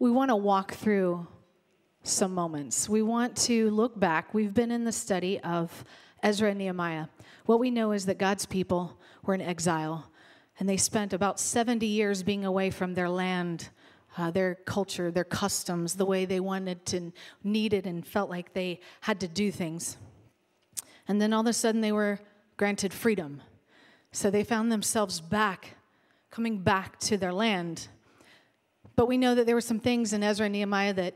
we want to walk through some moments. We want to look back. We've been in the study of Ezra and Nehemiah. What we know is that God's people were in exile, and they spent about 70 years being away from their land, uh, their culture, their customs, the way they wanted to, needed, and felt like they had to do things. And then all of a sudden, they were granted freedom. So they found themselves back, coming back to their land. But we know that there were some things in Ezra and Nehemiah that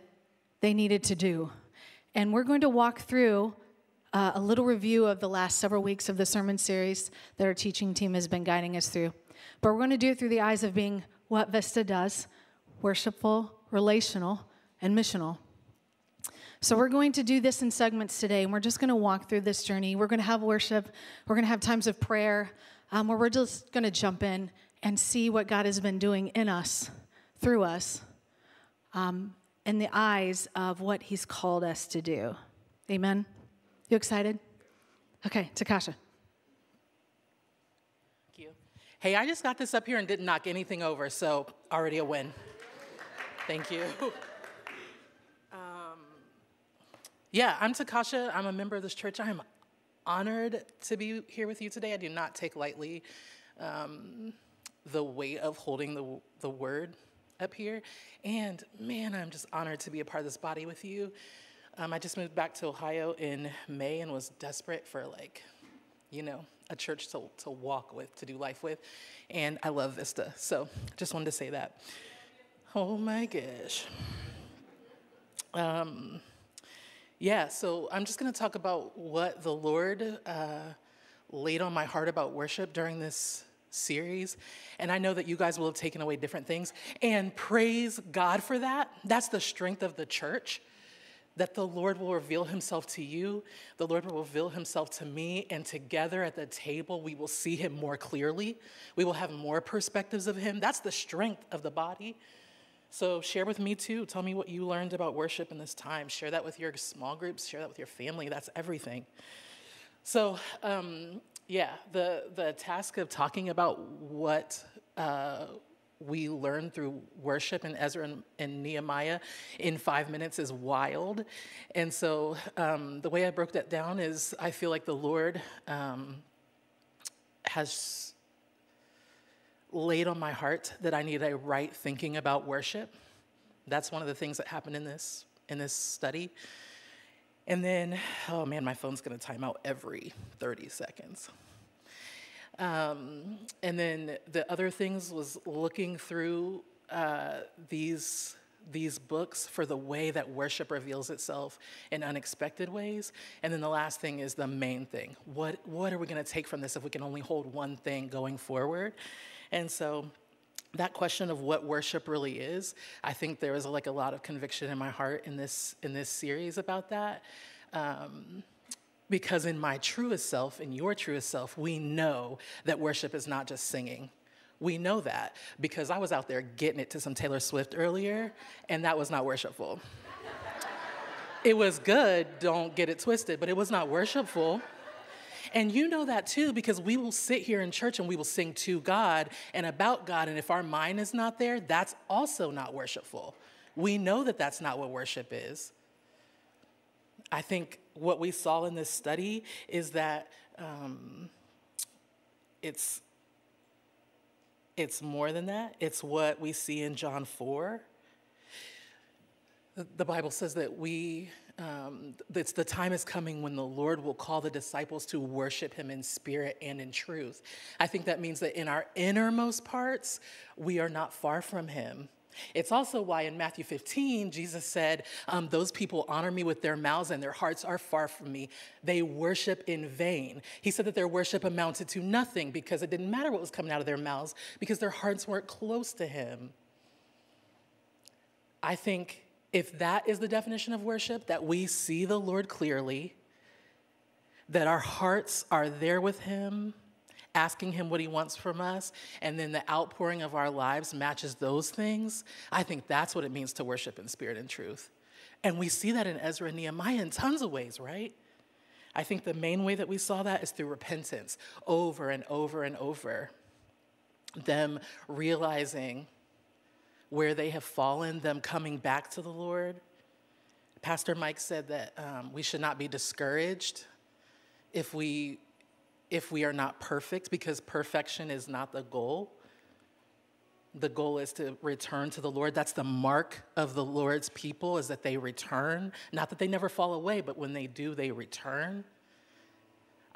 they needed to do. And we're going to walk through uh, a little review of the last several weeks of the sermon series that our teaching team has been guiding us through. But we're going to do it through the eyes of being what Vista does worshipful, relational, and missional. So, we're going to do this in segments today, and we're just going to walk through this journey. We're going to have worship, we're going to have times of prayer, um, where we're just going to jump in and see what God has been doing in us, through us, um, in the eyes of what He's called us to do. Amen. You excited? Okay, Takasha. Thank you. Hey, I just got this up here and didn't knock anything over, so already a win. Thank you. Um, yeah, I'm Takasha. I'm a member of this church. I am honored to be here with you today. I do not take lightly um, the weight of holding the, the word up here. And man, I'm just honored to be a part of this body with you. Um, I just moved back to Ohio in May and was desperate for, like, you know, a church to, to walk with, to do life with. And I love Vista. So just wanted to say that. Oh my gosh. Um, yeah, so I'm just going to talk about what the Lord uh, laid on my heart about worship during this series. And I know that you guys will have taken away different things. And praise God for that. That's the strength of the church. That the Lord will reveal himself to you, the Lord will reveal himself to me, and together at the table, we will see him more clearly. We will have more perspectives of him. That's the strength of the body. So, share with me too. Tell me what you learned about worship in this time. Share that with your small groups, share that with your family. That's everything. So, um, yeah, the, the task of talking about what uh, we learned through worship in Ezra and, and, Nehemiah in five minutes is wild. And so um, the way I broke that down is I feel like the Lord um, has laid on my heart that I need a right thinking about worship. That's one of the things that happened in this in this study. And then, oh man, my phone's gonna time out every 30 seconds. Um, and then the other things was looking through uh, these these books for the way that worship reveals itself in unexpected ways. And then the last thing is the main thing. What what are we going to take from this if we can only hold one thing going forward? And so that question of what worship really is, I think there was like a lot of conviction in my heart in this in this series about that. Um, because in my truest self, in your truest self, we know that worship is not just singing. We know that because I was out there getting it to some Taylor Swift earlier, and that was not worshipful. it was good, don't get it twisted, but it was not worshipful. And you know that too because we will sit here in church and we will sing to God and about God. And if our mind is not there, that's also not worshipful. We know that that's not what worship is. I think what we saw in this study is that um, it's it's more than that. It's what we see in John 4. The Bible says that we, um, it's the time is coming when the Lord will call the disciples to worship him in spirit and in truth. I think that means that in our innermost parts, we are not far from him. It's also why in Matthew 15, Jesus said, um, Those people honor me with their mouths and their hearts are far from me. They worship in vain. He said that their worship amounted to nothing because it didn't matter what was coming out of their mouths because their hearts weren't close to Him. I think if that is the definition of worship, that we see the Lord clearly, that our hearts are there with Him asking Him what He wants from us, and then the outpouring of our lives matches those things, I think that's what it means to worship in spirit and truth. And we see that in Ezra and Nehemiah in tons of ways, right? I think the main way that we saw that is through repentance over and over and over. Them realizing where they have fallen, them coming back to the Lord. Pastor Mike said that um, we should not be discouraged if we if we are not perfect because perfection is not the goal. The goal is to return to the lord. That's the mark of the lord's people is that they return. Not that they never fall away but when they do they return.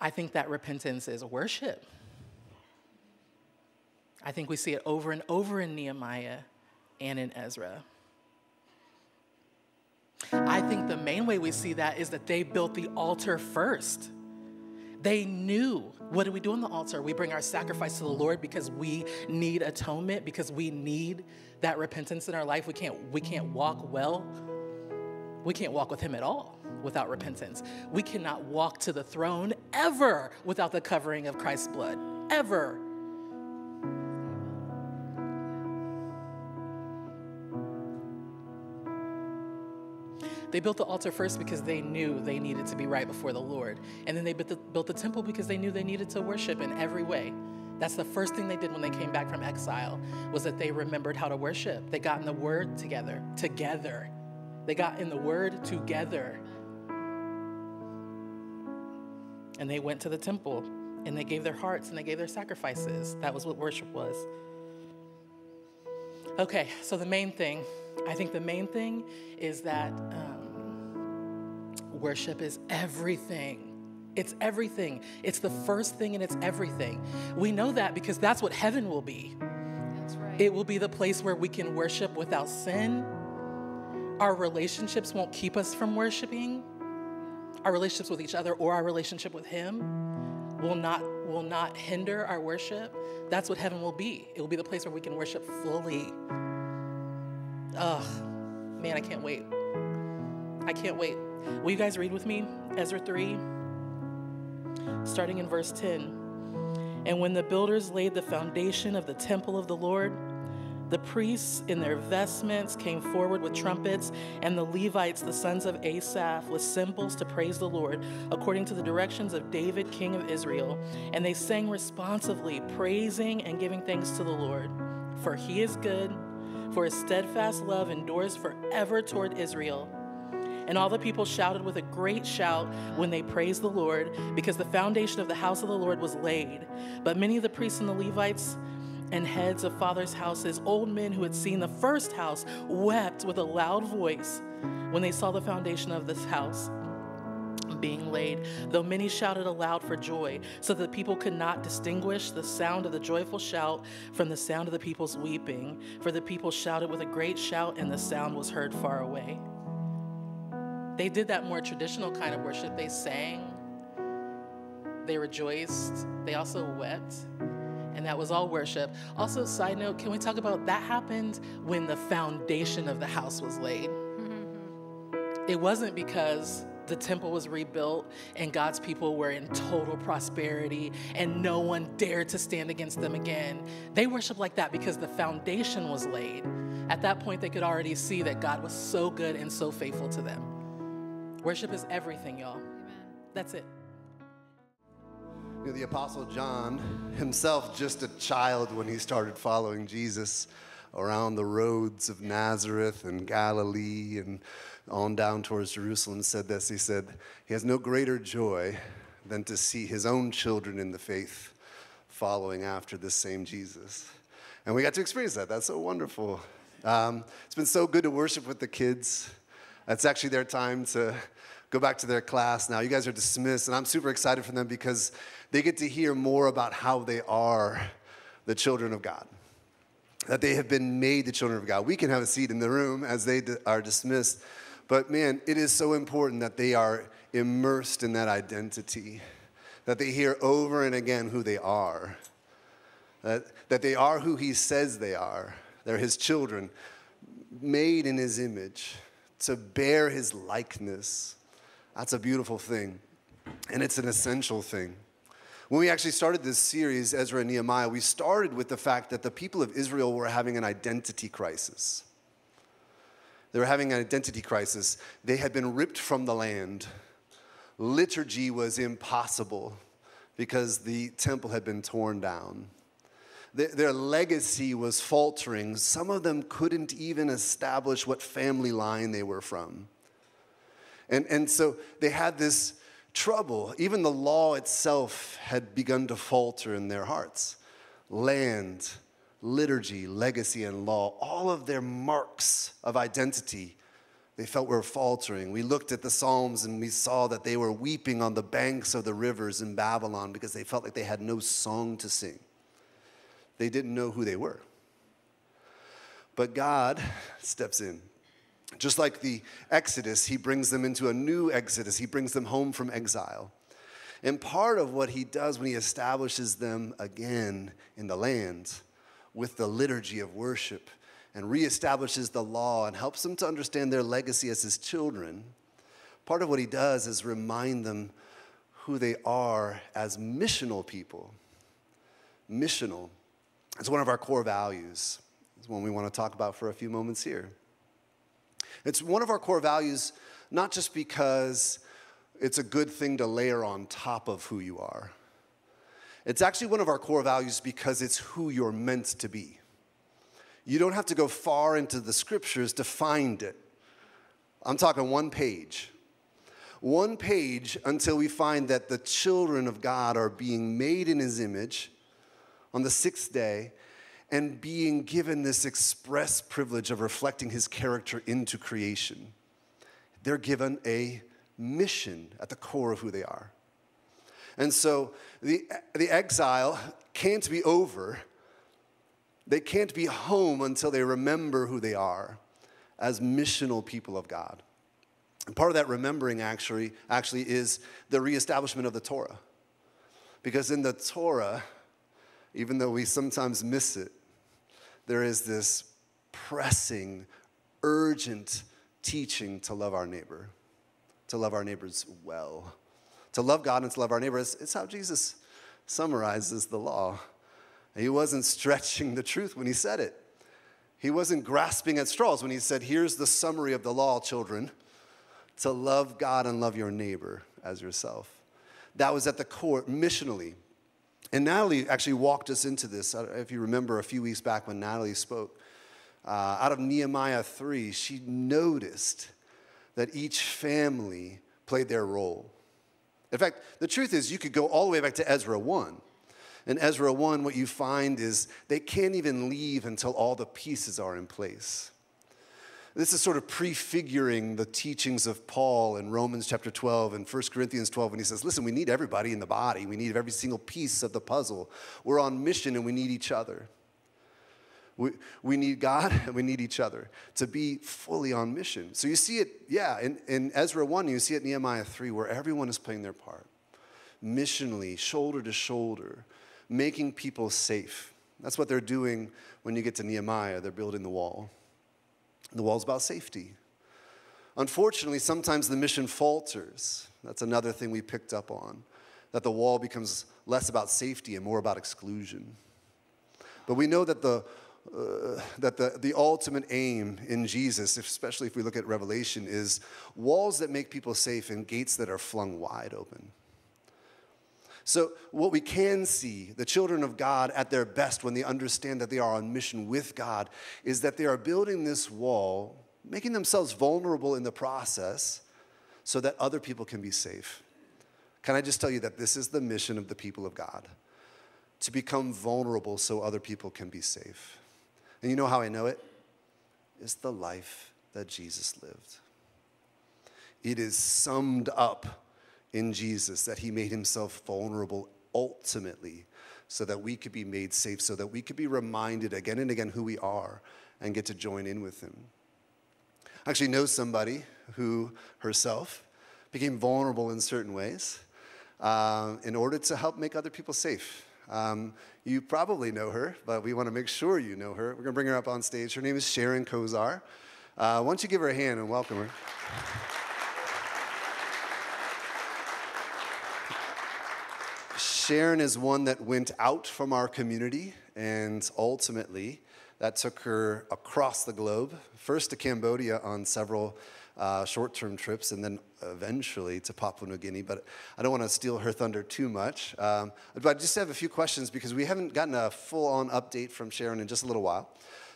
I think that repentance is worship. I think we see it over and over in nehemiah and in ezra I think the main way we see that is that they built the altar first. They knew what do we do on the altar? We bring our sacrifice to the Lord because we need atonement, because we need that repentance in our life. We can't, we can't walk well. We can't walk with Him at all without repentance. We cannot walk to the throne ever without the covering of Christ's blood. Ever. They built the altar first because they knew they needed to be right before the Lord. And then they built the, built the temple because they knew they needed to worship in every way. That's the first thing they did when they came back from exile was that they remembered how to worship. They got in the word together, together. They got in the word together. And they went to the temple and they gave their hearts and they gave their sacrifices. That was what worship was. Okay, so the main thing, I think the main thing is that um, worship is everything. It's everything. It's the first thing and it's everything. We know that because that's what heaven will be. That's right. It will be the place where we can worship without sin. Our relationships won't keep us from worshiping. Our relationships with each other or our relationship with Him will not will not hinder our worship. That's what heaven will be. It will be the place where we can worship fully. Ugh, man, I can't wait. I can't wait. Will you guys read with me Ezra 3, starting in verse 10? And when the builders laid the foundation of the temple of the Lord, the priests in their vestments came forward with trumpets, and the Levites, the sons of Asaph, with cymbals to praise the Lord, according to the directions of David, king of Israel. And they sang responsively, praising and giving thanks to the Lord. For he is good, for his steadfast love endures forever toward Israel. And all the people shouted with a great shout when they praised the Lord, because the foundation of the house of the Lord was laid. But many of the priests and the Levites, and heads of fathers' houses, old men who had seen the first house, wept with a loud voice when they saw the foundation of this house being laid, though many shouted aloud for joy, so that the people could not distinguish the sound of the joyful shout from the sound of the people's weeping. For the people shouted with a great shout, and the sound was heard far away. They did that more traditional kind of worship. They sang, they rejoiced, they also wept and that was all worship. Also, side note, can we talk about that happened when the foundation of the house was laid? Mm-hmm. It wasn't because the temple was rebuilt and God's people were in total prosperity and no one dared to stand against them again. They worshiped like that because the foundation was laid. At that point, they could already see that God was so good and so faithful to them. Worship is everything, y'all. That's it. You know, the Apostle John, himself just a child when he started following Jesus around the roads of Nazareth and Galilee and on down towards Jerusalem, said this. He said, He has no greater joy than to see his own children in the faith following after this same Jesus. And we got to experience that. That's so wonderful. Um, it's been so good to worship with the kids. It's actually their time to go back to their class now. You guys are dismissed, and I'm super excited for them because they get to hear more about how they are the children of God, that they have been made the children of God. We can have a seat in the room as they are dismissed, but man, it is so important that they are immersed in that identity, that they hear over and again who they are, that, that they are who He says they are. They're His children, made in His image, to bear His likeness. That's a beautiful thing, and it's an essential thing. When we actually started this series, Ezra and Nehemiah, we started with the fact that the people of Israel were having an identity crisis. They were having an identity crisis. They had been ripped from the land. Liturgy was impossible because the temple had been torn down. their, legacy was faltering. Some of them couldn't even establish what family line they were from. And, and so they had this trouble. Even the law itself had begun to falter in their hearts. Land, liturgy, legacy, and law, all of their marks of identity, they felt were faltering. We looked at the Psalms and we saw that they were weeping on the banks of the rivers in Babylon because they felt like they had no song to sing. They didn't know who they were. But God steps in. Just like the Exodus, he brings them into a new Exodus. He brings them home from exile. And part of what he does when he establishes them again in the land with the liturgy of worship and reestablishes the law and helps them to understand their legacy as his children, part of what he does is remind them who they are as missional people. Missional. It's one of our core values. It's one we want to talk about for a few moments here. It's one of our core values, not just because it's a good thing to layer on top of who you are. It's actually one of our core values because it's who you're meant to be. You don't have to go far into the scriptures to find it. I'm talking one page. One page until we find that the children of God are being made in his image on the sixth day and being given this express privilege of reflecting his character into creation. They're given a mission at the core of who they are. And so the, the exile can't be over. They can't be home until they remember who they are as missional people of God. And part of that remembering actually, actually is the reestablishment of the Torah. Because in the Torah, even though we sometimes miss it, there is this pressing, urgent teaching to love our neighbor, to love our neighbors well. To love God and to love our neighbors, it's how Jesus summarizes the law. He wasn't stretching the truth when he said it. He wasn't grasping at straws when he said, Here's the summary of the law, children to love God and love your neighbor as yourself. That was at the core, missionally. And Natalie actually walked us into this. If you remember a few weeks back when Natalie spoke, uh, out of Nehemiah 3, she noticed that each family played their role. In fact, the truth is, you could go all the way back to Ezra 1. In Ezra 1, what you find is they can't even leave until all the pieces are in place. This is sort of prefiguring the teachings of Paul in Romans chapter 12 and 1 Corinthians 12 when he says, Listen, we need everybody in the body. We need every single piece of the puzzle. We're on mission and we need each other. We, we need God and we need each other to be fully on mission. So you see it, yeah, in, in Ezra 1, you see it Nehemiah 3, where everyone is playing their part, missionally, shoulder to shoulder, making people safe. That's what they're doing when you get to Nehemiah. They're building the wall. The wall's about safety. Unfortunately, sometimes the mission falters. That's another thing we picked up on, that the wall becomes less about safety and more about exclusion. But we know that the uh, that the, the ultimate aim in Jesus, especially if we look at Revelation, is walls that make people safe and gates that are flung wide open. So, what we can see, the children of God at their best when they understand that they are on mission with God, is that they are building this wall, making themselves vulnerable in the process so that other people can be safe. Can I just tell you that this is the mission of the people of God? To become vulnerable so other people can be safe. And you know how I know it? It's the life that Jesus lived. It is summed up in Jesus that he made himself vulnerable ultimately so that we could be made safe, so that we could be reminded again and again who we are and get to join in with him. I actually know somebody who herself became vulnerable in certain ways uh, in order to help make other people safe. Um, you probably know her, but we want to make sure you know her. We're going to bring her up on stage. Her name is Sharon Kozar. Uh, why don't you give her a hand and welcome her? Sharon is one that went out from our community and ultimately that took her across the globe, first to Cambodia on several uh, short term trips, and then eventually to Papua New Guinea. But I don't want to steal her thunder too much. Um, but I just have a few questions because we haven't gotten a full on update from Sharon in just a little while.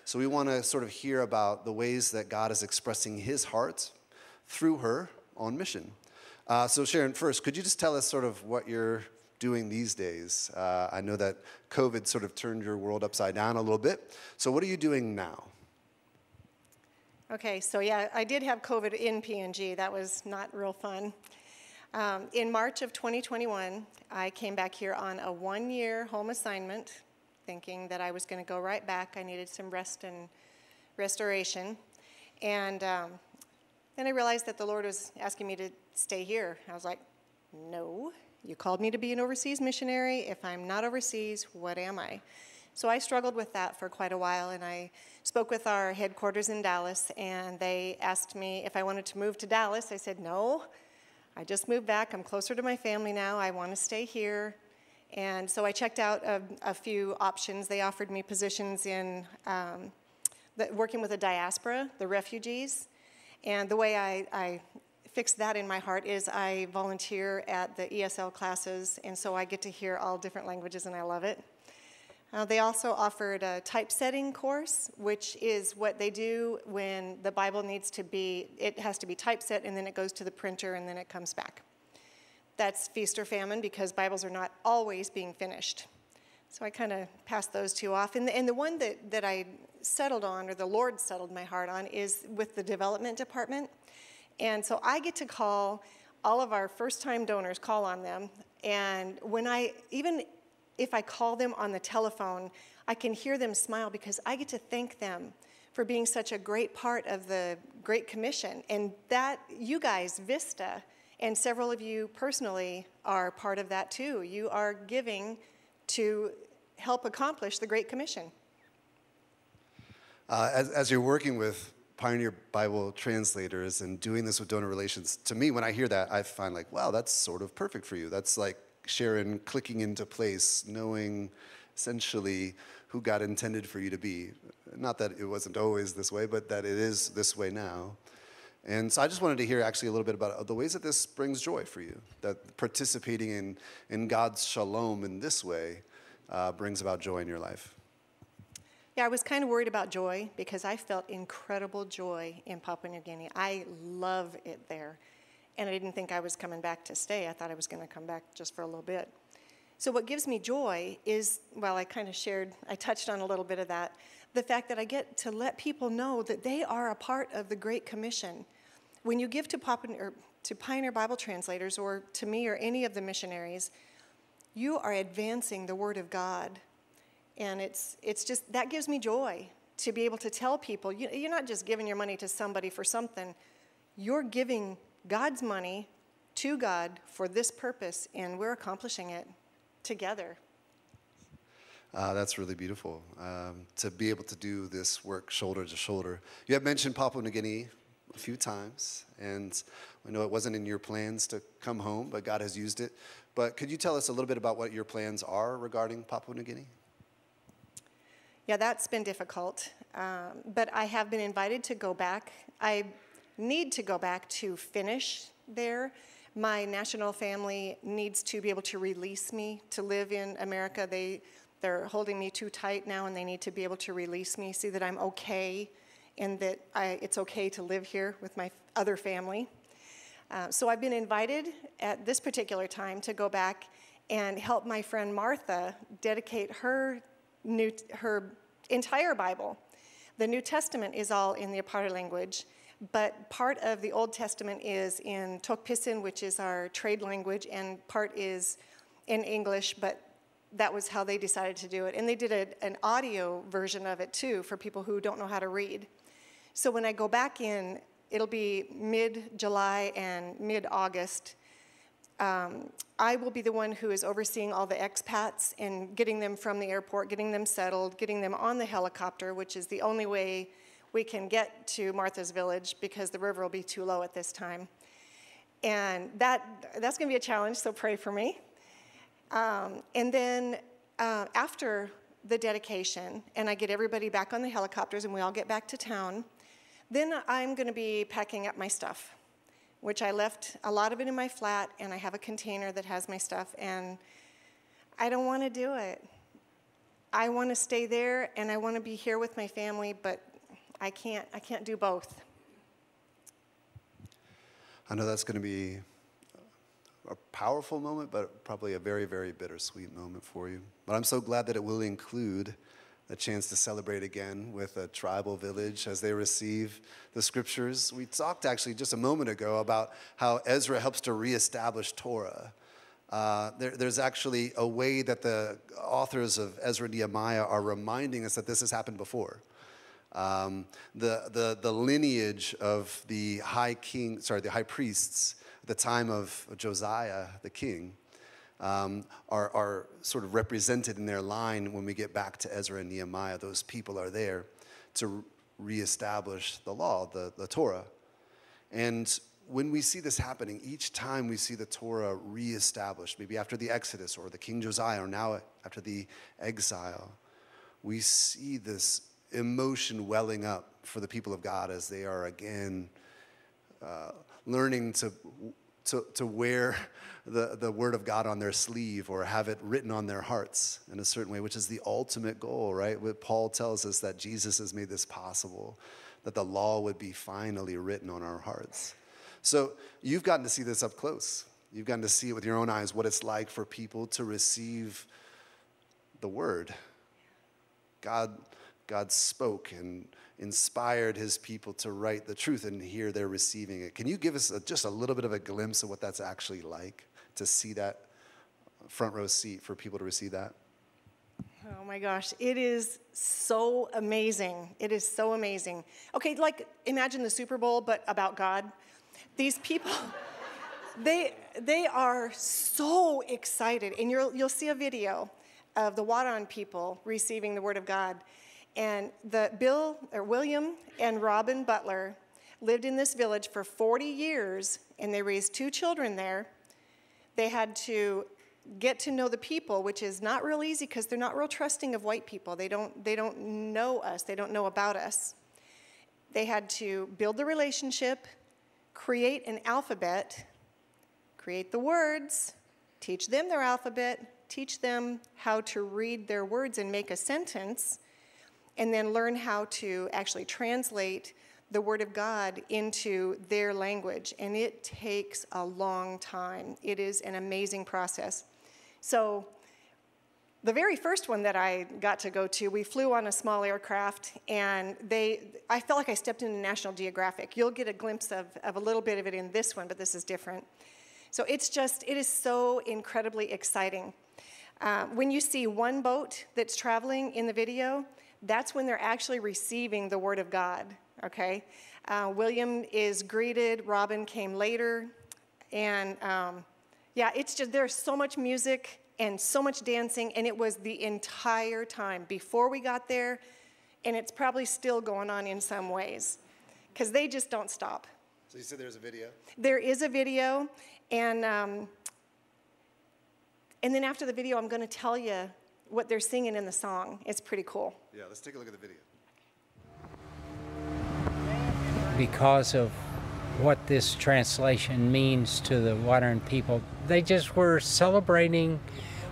So we want to sort of hear about the ways that God is expressing his heart through her on mission. Uh, so, Sharon, first, could you just tell us sort of what you're doing these days? Uh, I know that COVID sort of turned your world upside down a little bit. So, what are you doing now? Okay, so yeah, I did have COVID in PNG. That was not real fun. Um, in March of 2021, I came back here on a one year home assignment, thinking that I was going to go right back. I needed some rest and restoration. And um, then I realized that the Lord was asking me to stay here. I was like, no, you called me to be an overseas missionary. If I'm not overseas, what am I? So I struggled with that for quite a while, and I spoke with our headquarters in Dallas, and they asked me if I wanted to move to Dallas. I said, no, I just moved back. I'm closer to my family now. I want to stay here. And so I checked out a, a few options. They offered me positions in um, the, working with the diaspora, the refugees. And the way I, I fixed that in my heart is I volunteer at the ESL classes, and so I get to hear all different languages, and I love it. Uh, they also offered a typesetting course, which is what they do when the Bible needs to be, it has to be typeset and then it goes to the printer and then it comes back. That's feast or famine because Bibles are not always being finished. So I kind of passed those two off. And the, and the one that, that I settled on, or the Lord settled my heart on, is with the development department. And so I get to call all of our first time donors, call on them. And when I, even if I call them on the telephone, I can hear them smile because I get to thank them for being such a great part of the Great Commission. And that, you guys, Vista, and several of you personally are part of that too. You are giving to help accomplish the Great Commission. Uh, as, as you're working with Pioneer Bible translators and doing this with donor relations, to me, when I hear that, I find like, wow, that's sort of perfect for you. That's like Sharon clicking into place, knowing essentially who God intended for you to be. Not that it wasn't always this way, but that it is this way now. And so I just wanted to hear actually a little bit about the ways that this brings joy for you, that participating in, in God's shalom in this way uh, brings about joy in your life. Yeah, I was kind of worried about joy because I felt incredible joy in Papua New Guinea. I love it there. And I didn't think I was coming back to stay. I thought I was going to come back just for a little bit. So, what gives me joy is, well, I kind of shared, I touched on a little bit of that, the fact that I get to let people know that they are a part of the Great Commission. When you give to, or to Pioneer Bible translators or to me or any of the missionaries, you are advancing the Word of God. And it's, it's just, that gives me joy to be able to tell people you, you're not just giving your money to somebody for something, you're giving God's money to God for this purpose, and we're accomplishing it together. Uh, that's really beautiful um, to be able to do this work shoulder to shoulder. You have mentioned Papua New Guinea a few times, and I know it wasn't in your plans to come home, but God has used it. But could you tell us a little bit about what your plans are regarding Papua New Guinea? Yeah, that's been difficult, um, but I have been invited to go back. I need to go back to finish there. My national family needs to be able to release me to live in America. They, they're holding me too tight now, and they need to be able to release me, see that I'm okay, and that I, it's okay to live here with my other family. Uh, so I've been invited at this particular time to go back and help my friend Martha dedicate her new, her entire Bible. The New Testament is all in the Apari language, but part of the Old Testament is in Tok Pisin, which is our trade language, and part is in English, but that was how they decided to do it. And they did a, an audio version of it too for people who don't know how to read. So when I go back in, it'll be mid July and mid August. Um, I will be the one who is overseeing all the expats and getting them from the airport, getting them settled, getting them on the helicopter, which is the only way we can get to Martha's Village because the river will be too low at this time. And that, that's going to be a challenge, so pray for me. Um, and then uh, after the dedication and I get everybody back on the helicopters and we all get back to town, then I'm going to be packing up my stuff, which I left a lot of it in my flat and I have a container that has my stuff and I don't want to do it. I want to stay there and I want to be here with my family, but I can't I can't do both. I know that's going to be a powerful moment, but probably a very, very bittersweet moment for you. But I'm so glad that it will include a chance to celebrate again with a tribal village as they receive the scriptures. We talked actually just a moment ago about how Ezra helps to reestablish Torah. Uh, there, there's actually a way that the authors of Ezra and Nehemiah are reminding us that this has happened before. Um, the, the, the lineage of the high king, sorry, the high priests at the time of Josiah, the king, um, are, are sort of represented in their line when we get back to Ezra and Nehemiah. Those people are there to reestablish the law, the, the Torah. And when we see this happening, each time we see the Torah reestablished, maybe after the Exodus or the King Josiah, or now after the exile, we see this emotion welling up for the people of God as they are again uh, learning to, to, to wear the, the word of God on their sleeve or have it written on their hearts in a certain way, which is the ultimate goal, right? What Paul tells us that Jesus has made this possible, that the law would be finally written on our hearts. So you've gotten to see this up close. You've gotten to see it with your own eyes, what it's like for people to receive the word. God, God spoke and inspired his people to write the truth, and here they're receiving it. Can you give us a, just a little bit of a glimpse of what that's actually like to see that front row seat for people to receive that? Oh my gosh, it is so amazing. It is so amazing. Okay, like imagine the Super Bowl, but about God. These people, they, they are so excited. And you'll, you'll see a video of the Wadon people receiving the Word of God. And the Bill or William and Robin Butler lived in this village for 40 years and they raised two children there. They had to get to know the people, which is not real easy because they're not real trusting of white people. They don't, they don't know us, they don't know about us. They had to build the relationship, create an alphabet, create the words, teach them their alphabet, teach them how to read their words and make a sentence and then learn how to actually translate the Word of God into their language. And it takes a long time. It is an amazing process. So, the very first one that I got to go to, we flew on a small aircraft, and they, I felt like I stepped into National Geographic. You'll get a glimpse of, of a little bit of it in this one, but this is different. So it's just, it is so incredibly exciting. Uh, when you see one boat that's traveling in the video, that's when they're actually receiving the Word of God, okay? Uh, William is greeted, Robin came later, and um, yeah, it's just, there's so much music and so much dancing, and it was the entire time before we got there, and it's probably still going on in some ways, because they just don't stop. So you said there's a video? There is a video, and um, and then after the video, I'm going to tell you what they're singing in the song. It's pretty cool. Yeah, let's take a look at the video. Because of what this translation means to the Wadon people, they just were celebrating,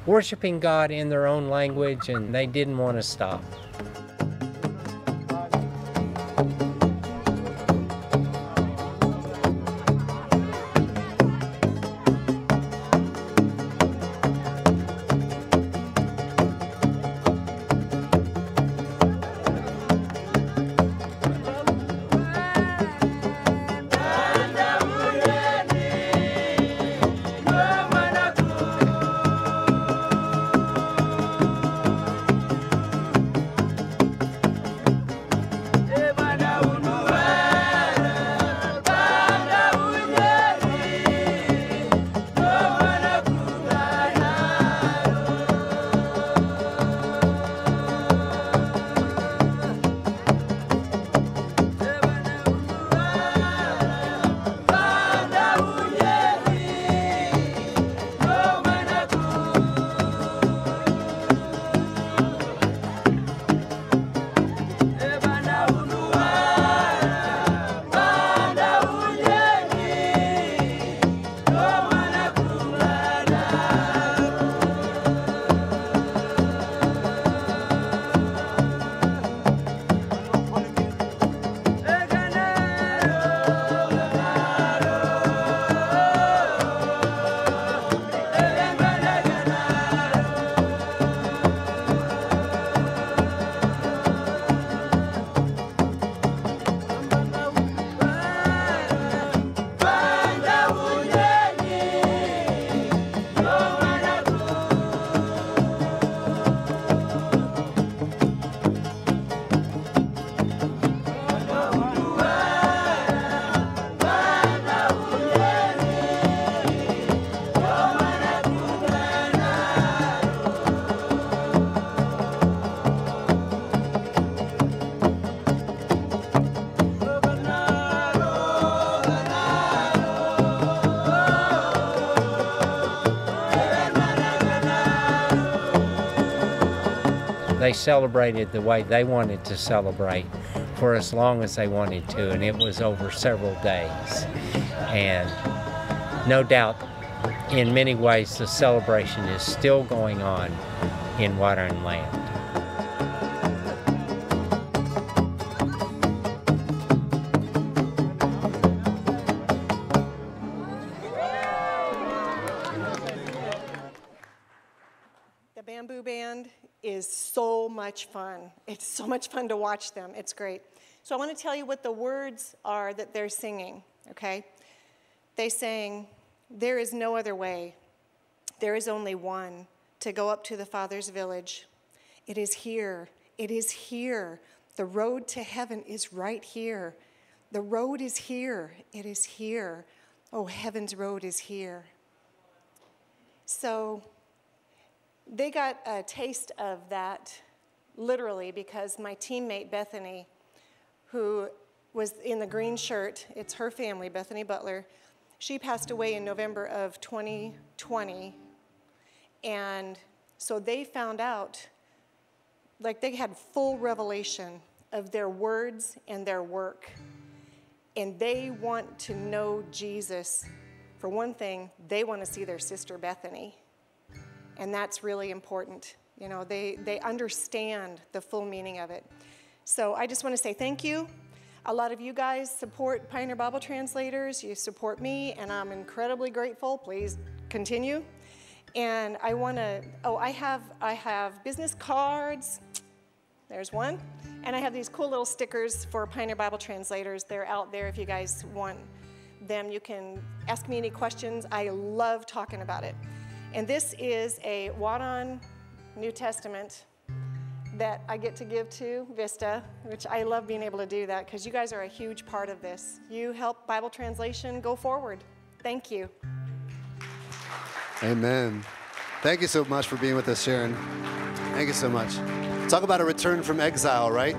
worshiping God in their own language, and they didn't want to stop. Celebrated the way they wanted to celebrate for as long as they wanted to, and it was over several days. And no doubt, in many ways, the celebration is still going on in Water and Land. The Bamboo Band is so much fun. It's so much fun to watch them. It's great. So I want to tell you what the words are that they're singing, okay? They sang, There is no other way. There is only one to go up to the Father's village. It is here. It is here. The road to heaven is right here. The road is here. It is here. Oh, heaven's road is here. So, they got a taste of that literally because my teammate Bethany, who was in the green shirt, it's her family, Bethany Butler, she passed away in November of 2020. And so they found out, like they had full revelation of their words and their work. And they want to know Jesus. For one thing, they want to see their sister Bethany and that's really important. You know, they, they understand the full meaning of it. So I just want to say thank you. A lot of you guys support Pioneer Bible Translators. You support me, and I'm incredibly grateful. Please continue. And I want to. Oh, I have I have business cards. There's one, and I have these cool little stickers for Pioneer Bible Translators. They're out there if you guys want them. You can ask me any questions. I love talking about it. And this is a Wadon New Testament that I get to give to Vista, which I love being able to do that because you guys are a huge part of this. You help Bible translation go forward. Thank you. Amen. Thank you so much for being with us, Sharon. Thank you so much. Talk about a return from exile, right?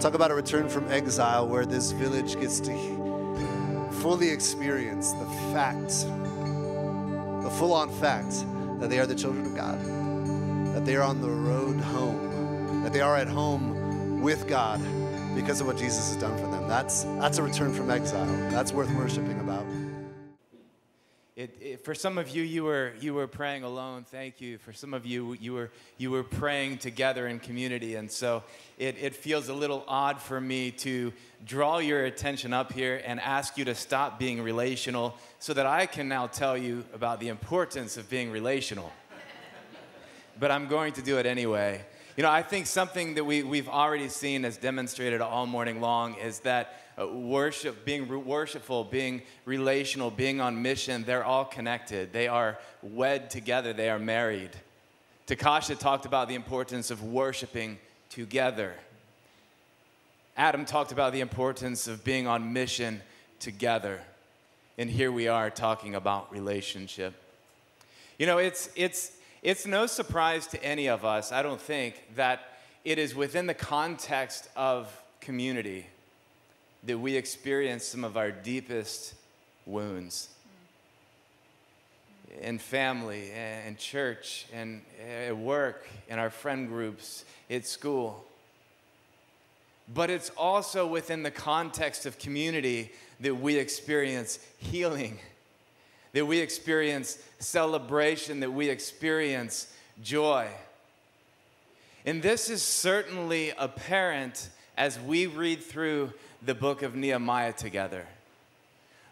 Talk about a return from exile where this village gets to fully experience the fact, the full on fact that they are the children of God, that they are on the road home, that they are at home with God because of what Jesus has done for them. That's, that's a return from exile. That's worth worshiping about. It, it, for some of you, you were, you were praying alone. Thank you. For some of you, you were, you were praying together in community. And so it, it feels a little odd for me to draw your attention up here and ask you to stop being relational so that I can now tell you about the importance of being relational. But I'm going to do it anyway. You know, I think something that we, we've already seen as demonstrated all morning long is that uh, worship, being re- worshipful, being relational, being on mission, they're all connected. They are wed together, they are married. Takasha talked about the importance of worshiping together. Adam talked about the importance of being on mission together. And here we are talking about relationship. You know, it's, it's, it's no surprise to any of us, I don't think, that it is within the context of community that we experience some of our deepest wounds in family and church and at work in our friend groups at school. But it's also within the context of community that we experience healing that we experience celebration that we experience joy and this is certainly apparent as we read through the book of Nehemiah together.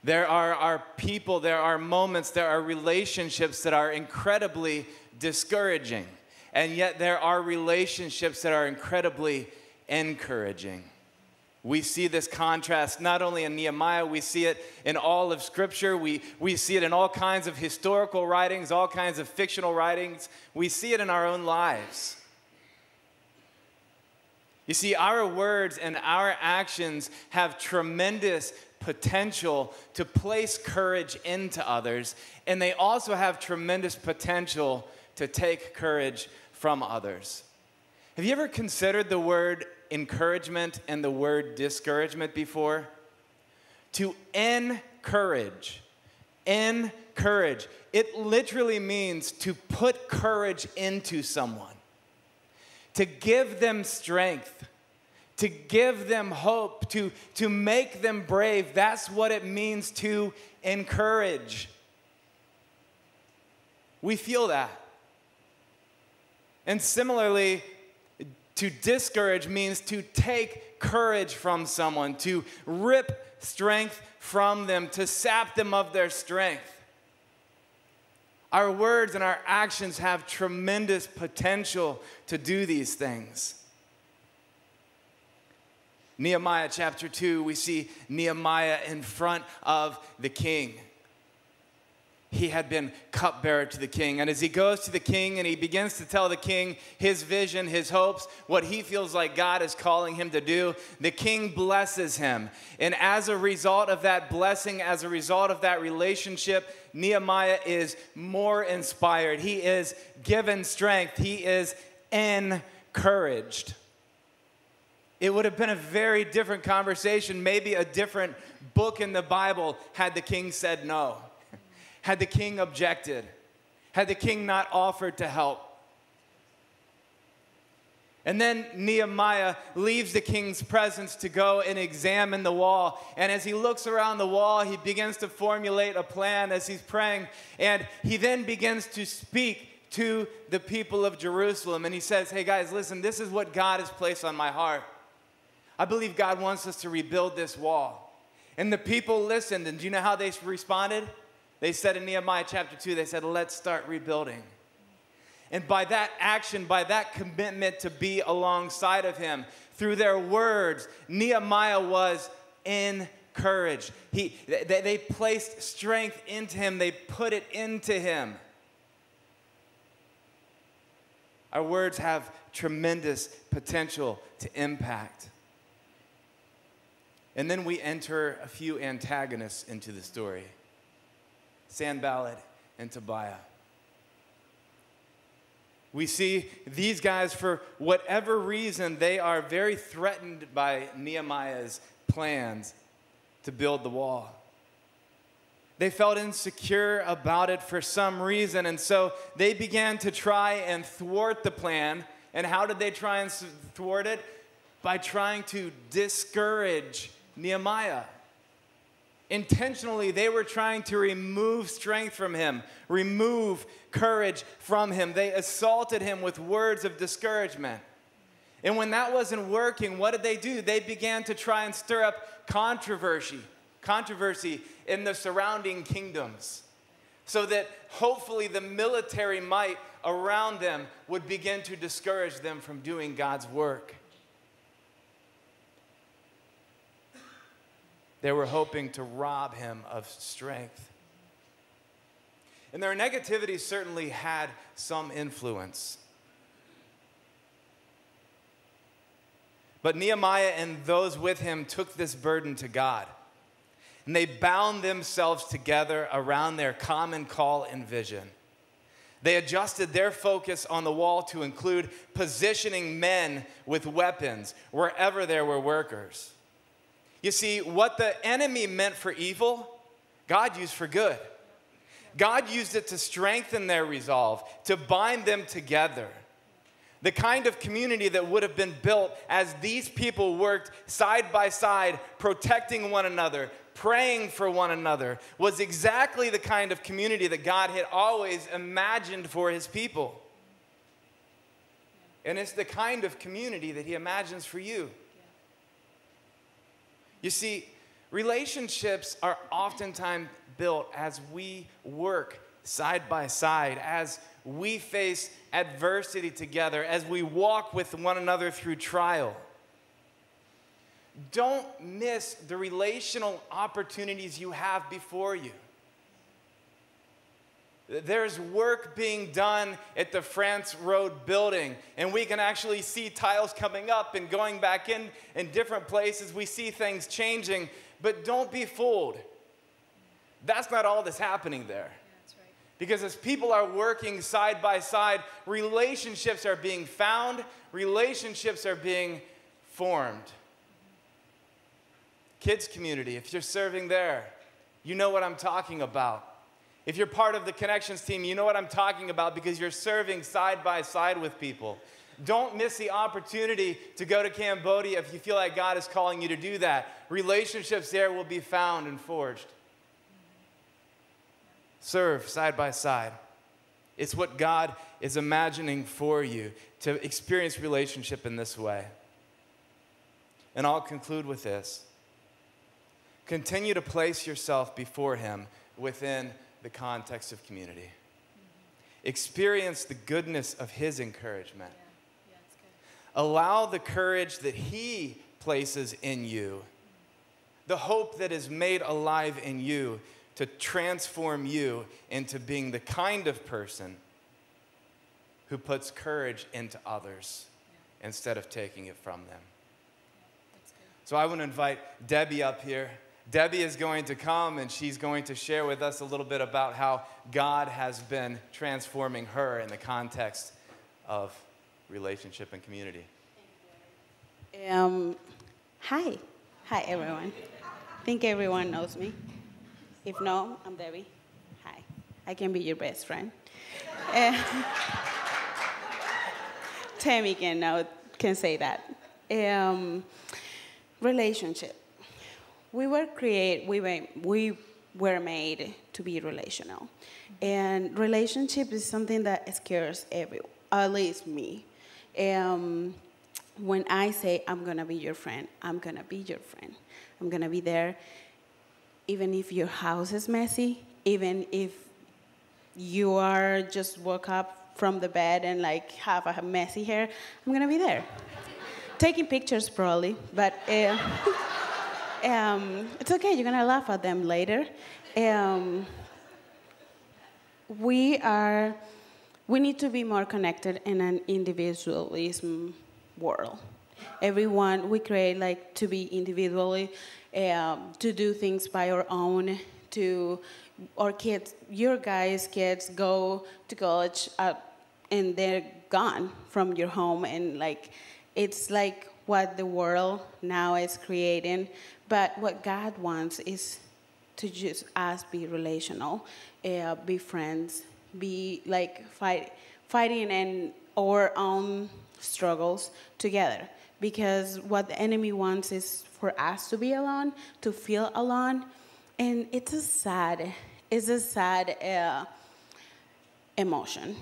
There are, our people, there are moments, there are relationships that are incredibly discouraging. And yet there are relationships that are incredibly encouraging. We see this contrast not only in Nehemiah, we see it in all of Scripture. We, we see it in all kinds of historical writings, all kinds of fictional writings. We see it in our own lives. You see, our words and our actions have tremendous potential to place courage into others, and they also have tremendous potential to take courage from others. Have you ever considered the word encouragement and the word discouragement before? To encourage, encourage. It literally means to put courage into someone to give them strength, to give them hope, to, to make them brave. That's what it means to encourage. We feel that. And similarly, to discourage means to take courage from someone, to rip strength from them, to sap them of their strength. Our words and our actions have tremendous potential to do these things. Nehemiah chapter 2, we see Nehemiah in front of the king he had been cupbearer to the king. And as he goes to the king and he begins to tell the king his vision, his hopes, what he feels like God is calling him to do, the king blesses him. And as a result of that blessing, as a result of that relationship, Nehemiah is more inspired. He is given strength. He is encouraged. It would have been a very different conversation, maybe a different book in the Bible, had the king said no. Had the king objected? Had the king not offered to help? And then Nehemiah leaves the king's presence to go and examine the wall. And as he looks around the wall, he begins to formulate a plan as he's praying. And he then begins to speak to the people of Jerusalem. And he says, Hey guys, listen, this is what God has placed on my heart. I believe God wants us to rebuild this wall. And the people listened. And do you know how they responded? They said in Nehemiah chapter 2, they said, let's start rebuilding. And by that action, by that commitment to be alongside of him, through their words, Nehemiah was encouraged. He, they, they placed strength into him, they put it into him. Our words have tremendous potential to impact. And then we enter a few antagonists into the story. Sanballat, and Tobiah. We see these guys, for whatever reason, they are very threatened by Nehemiah's plans to build the wall. They felt insecure about it for some reason, and so they began to try and thwart the plan. And how did they try and thwart it? By trying to discourage Nehemiah. Intentionally, they were trying to remove strength from him, remove courage from him. They assaulted him with words of discouragement. And when that wasn't working, what did they do? They began to try and stir up controversy, controversy in the surrounding kingdoms, so that hopefully the military might around them would begin to discourage them from doing God's work. They were hoping to rob him of strength. And their negativity certainly had some influence. But Nehemiah and those with him took this burden to God. And they bound themselves together around their common call and vision. They adjusted their focus on the wall to include positioning men with weapons wherever there were workers. You see, what the enemy meant for evil, God used for good. God used it to strengthen their resolve, to bind them together. The kind of community that would have been built as these people worked side by side, protecting one another, praying for one another, was exactly the kind of community that God had always imagined for his people. And it's the kind of community that he imagines for you. You see, relationships are oftentimes built as we work side by side, as we face adversity together, as we walk with one another through trial. Don't miss the relational opportunities you have before you. There's work being done at the France Road building, and we can actually see tiles coming up and going back in in different places. We see things changing, but don't be fooled. That's not all that's happening there. Because as people are working side by side, relationships are being found, relationships are being formed. Kids community, if you're serving there, you know what I'm talking about. If you're part of the connections team, you know what I'm talking about because you're serving side by side with people. Don't miss the opportunity to go to Cambodia if you feel like God is calling you to do that. Relationships there will be found and forged. Serve side by side. It's what God is imagining for you to experience relationship in this way. And I'll conclude with this continue to place yourself before Him within the context of community. Experience the goodness of His encouragement. Allow the courage that He places in you, the hope that is made alive in you, to transform you into being the kind of person who puts courage into others instead of taking it from them. So I want to invite Debbie up here. Debbie is going to come and she's going to share with us a little bit about how God has been transforming her in the context of relationship and community. Um, hi. Hi, everyone. I think everyone knows me. If no, I'm Debbie. Hi. I can be your best friend. Uh, Tammy can, know, can say that. Um, relationship we were create we were, we were made to be relational. And relationship is something that scares every at least me. Um, when i say i'm gonna be your friend i'm gonna be your friend i'm gonna be there even if your house is messy even if you are just woke up from the bed and like have a messy hair i'm gonna be there. Taking pictures probably but uh, um, it's okay, you're gonna laugh at them later. Um, we are, we need to be more connected in an individualism world. Everyone, we create like to be individually, um, to do things by our own, to our kids, your guys' kids go to college uh, and they're gone from your home and like, it's like what the world now is creating but what God wants is to just us be relational, uh, be friends, be like fight, fighting in our own struggles together. Because what the enemy wants is for us to be alone, to feel alone, and it's a sad, it's a sad uh, emotion,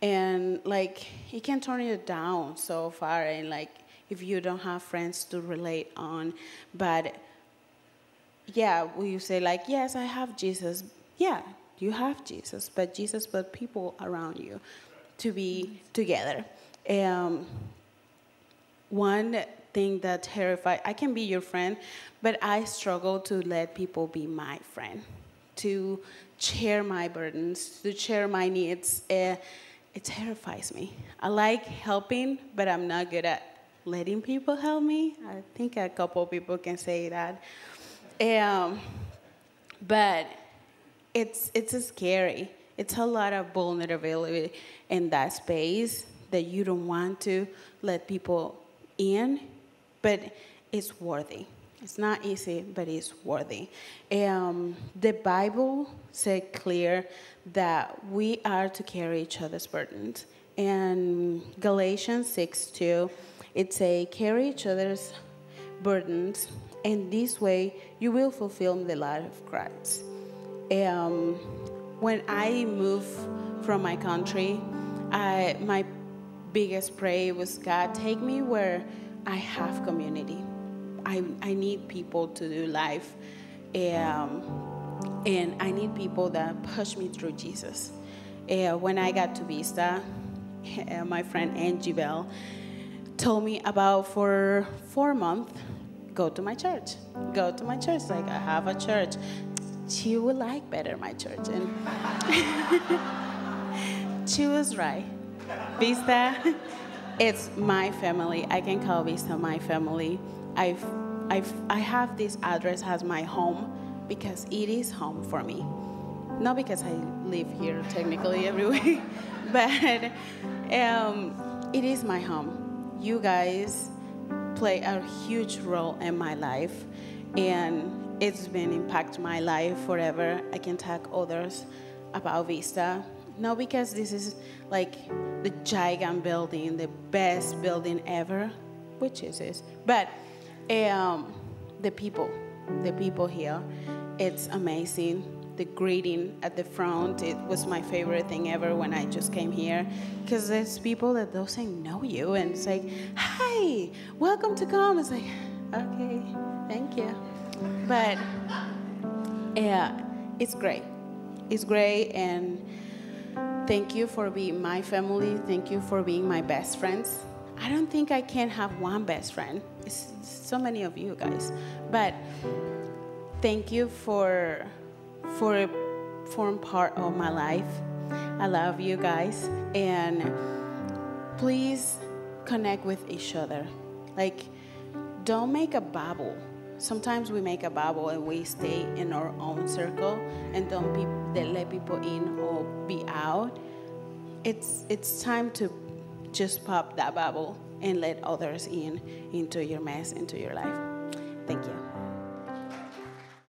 and like it can turn you down so far, and like if you don't have friends to relate on, but yeah, we say like, yes, I have Jesus. Yeah, you have Jesus, but Jesus put people around you to be together. Um, one thing that terrified, I can be your friend, but I struggle to let people be my friend, to share my burdens, to share my needs. Uh, it terrifies me. I like helping, but I'm not good at letting people help me. I think a couple people can say that. Um, but it's it's scary. It's a lot of vulnerability in that space that you don't want to let people in, but it's worthy. It's not easy, but it's worthy. Um, the Bible said clear that we are to carry each other's burdens. And Galatians 6 2, it say carry each other's burdens and this way you will fulfill the life of Christ. Um, when I moved from my country, I, my biggest prayer was God, take me where I have community. I, I need people to do life. Um, and I need people that push me through Jesus. Uh, when I got to Vista, uh, my friend Angie Bell told me about for four months go to my church. Go to my church. Like, I have a church. She would like better my church. And she was right. Vista, it's my family. I can call Vista my family. I've, I've, I have this address as my home because it is home for me. Not because I live here technically every week, but um, it is my home. You guys play a huge role in my life, and it's been impact my life forever. I can talk others about Vista. not because this is like the giant building, the best building ever, which is it, but um, the people, the people here, it's amazing. The greeting at the front, it was my favorite thing ever when I just came here, because there's people that doesn't say, know you, and it's like, "Hi, welcome to come." It's like, okay, thank you, but yeah, it's great. It's great, and thank you for being my family. Thank you for being my best friends. I don't think I can have one best friend. It's so many of you guys, but thank you for for a form part of my life. I love you guys, and please connect with each other. Like, don't make a bubble. Sometimes we make a bubble and we stay in our own circle and don't be, let people in or be out. It's it's time to just pop that bubble and let others in into your mess, into your life. Thank you.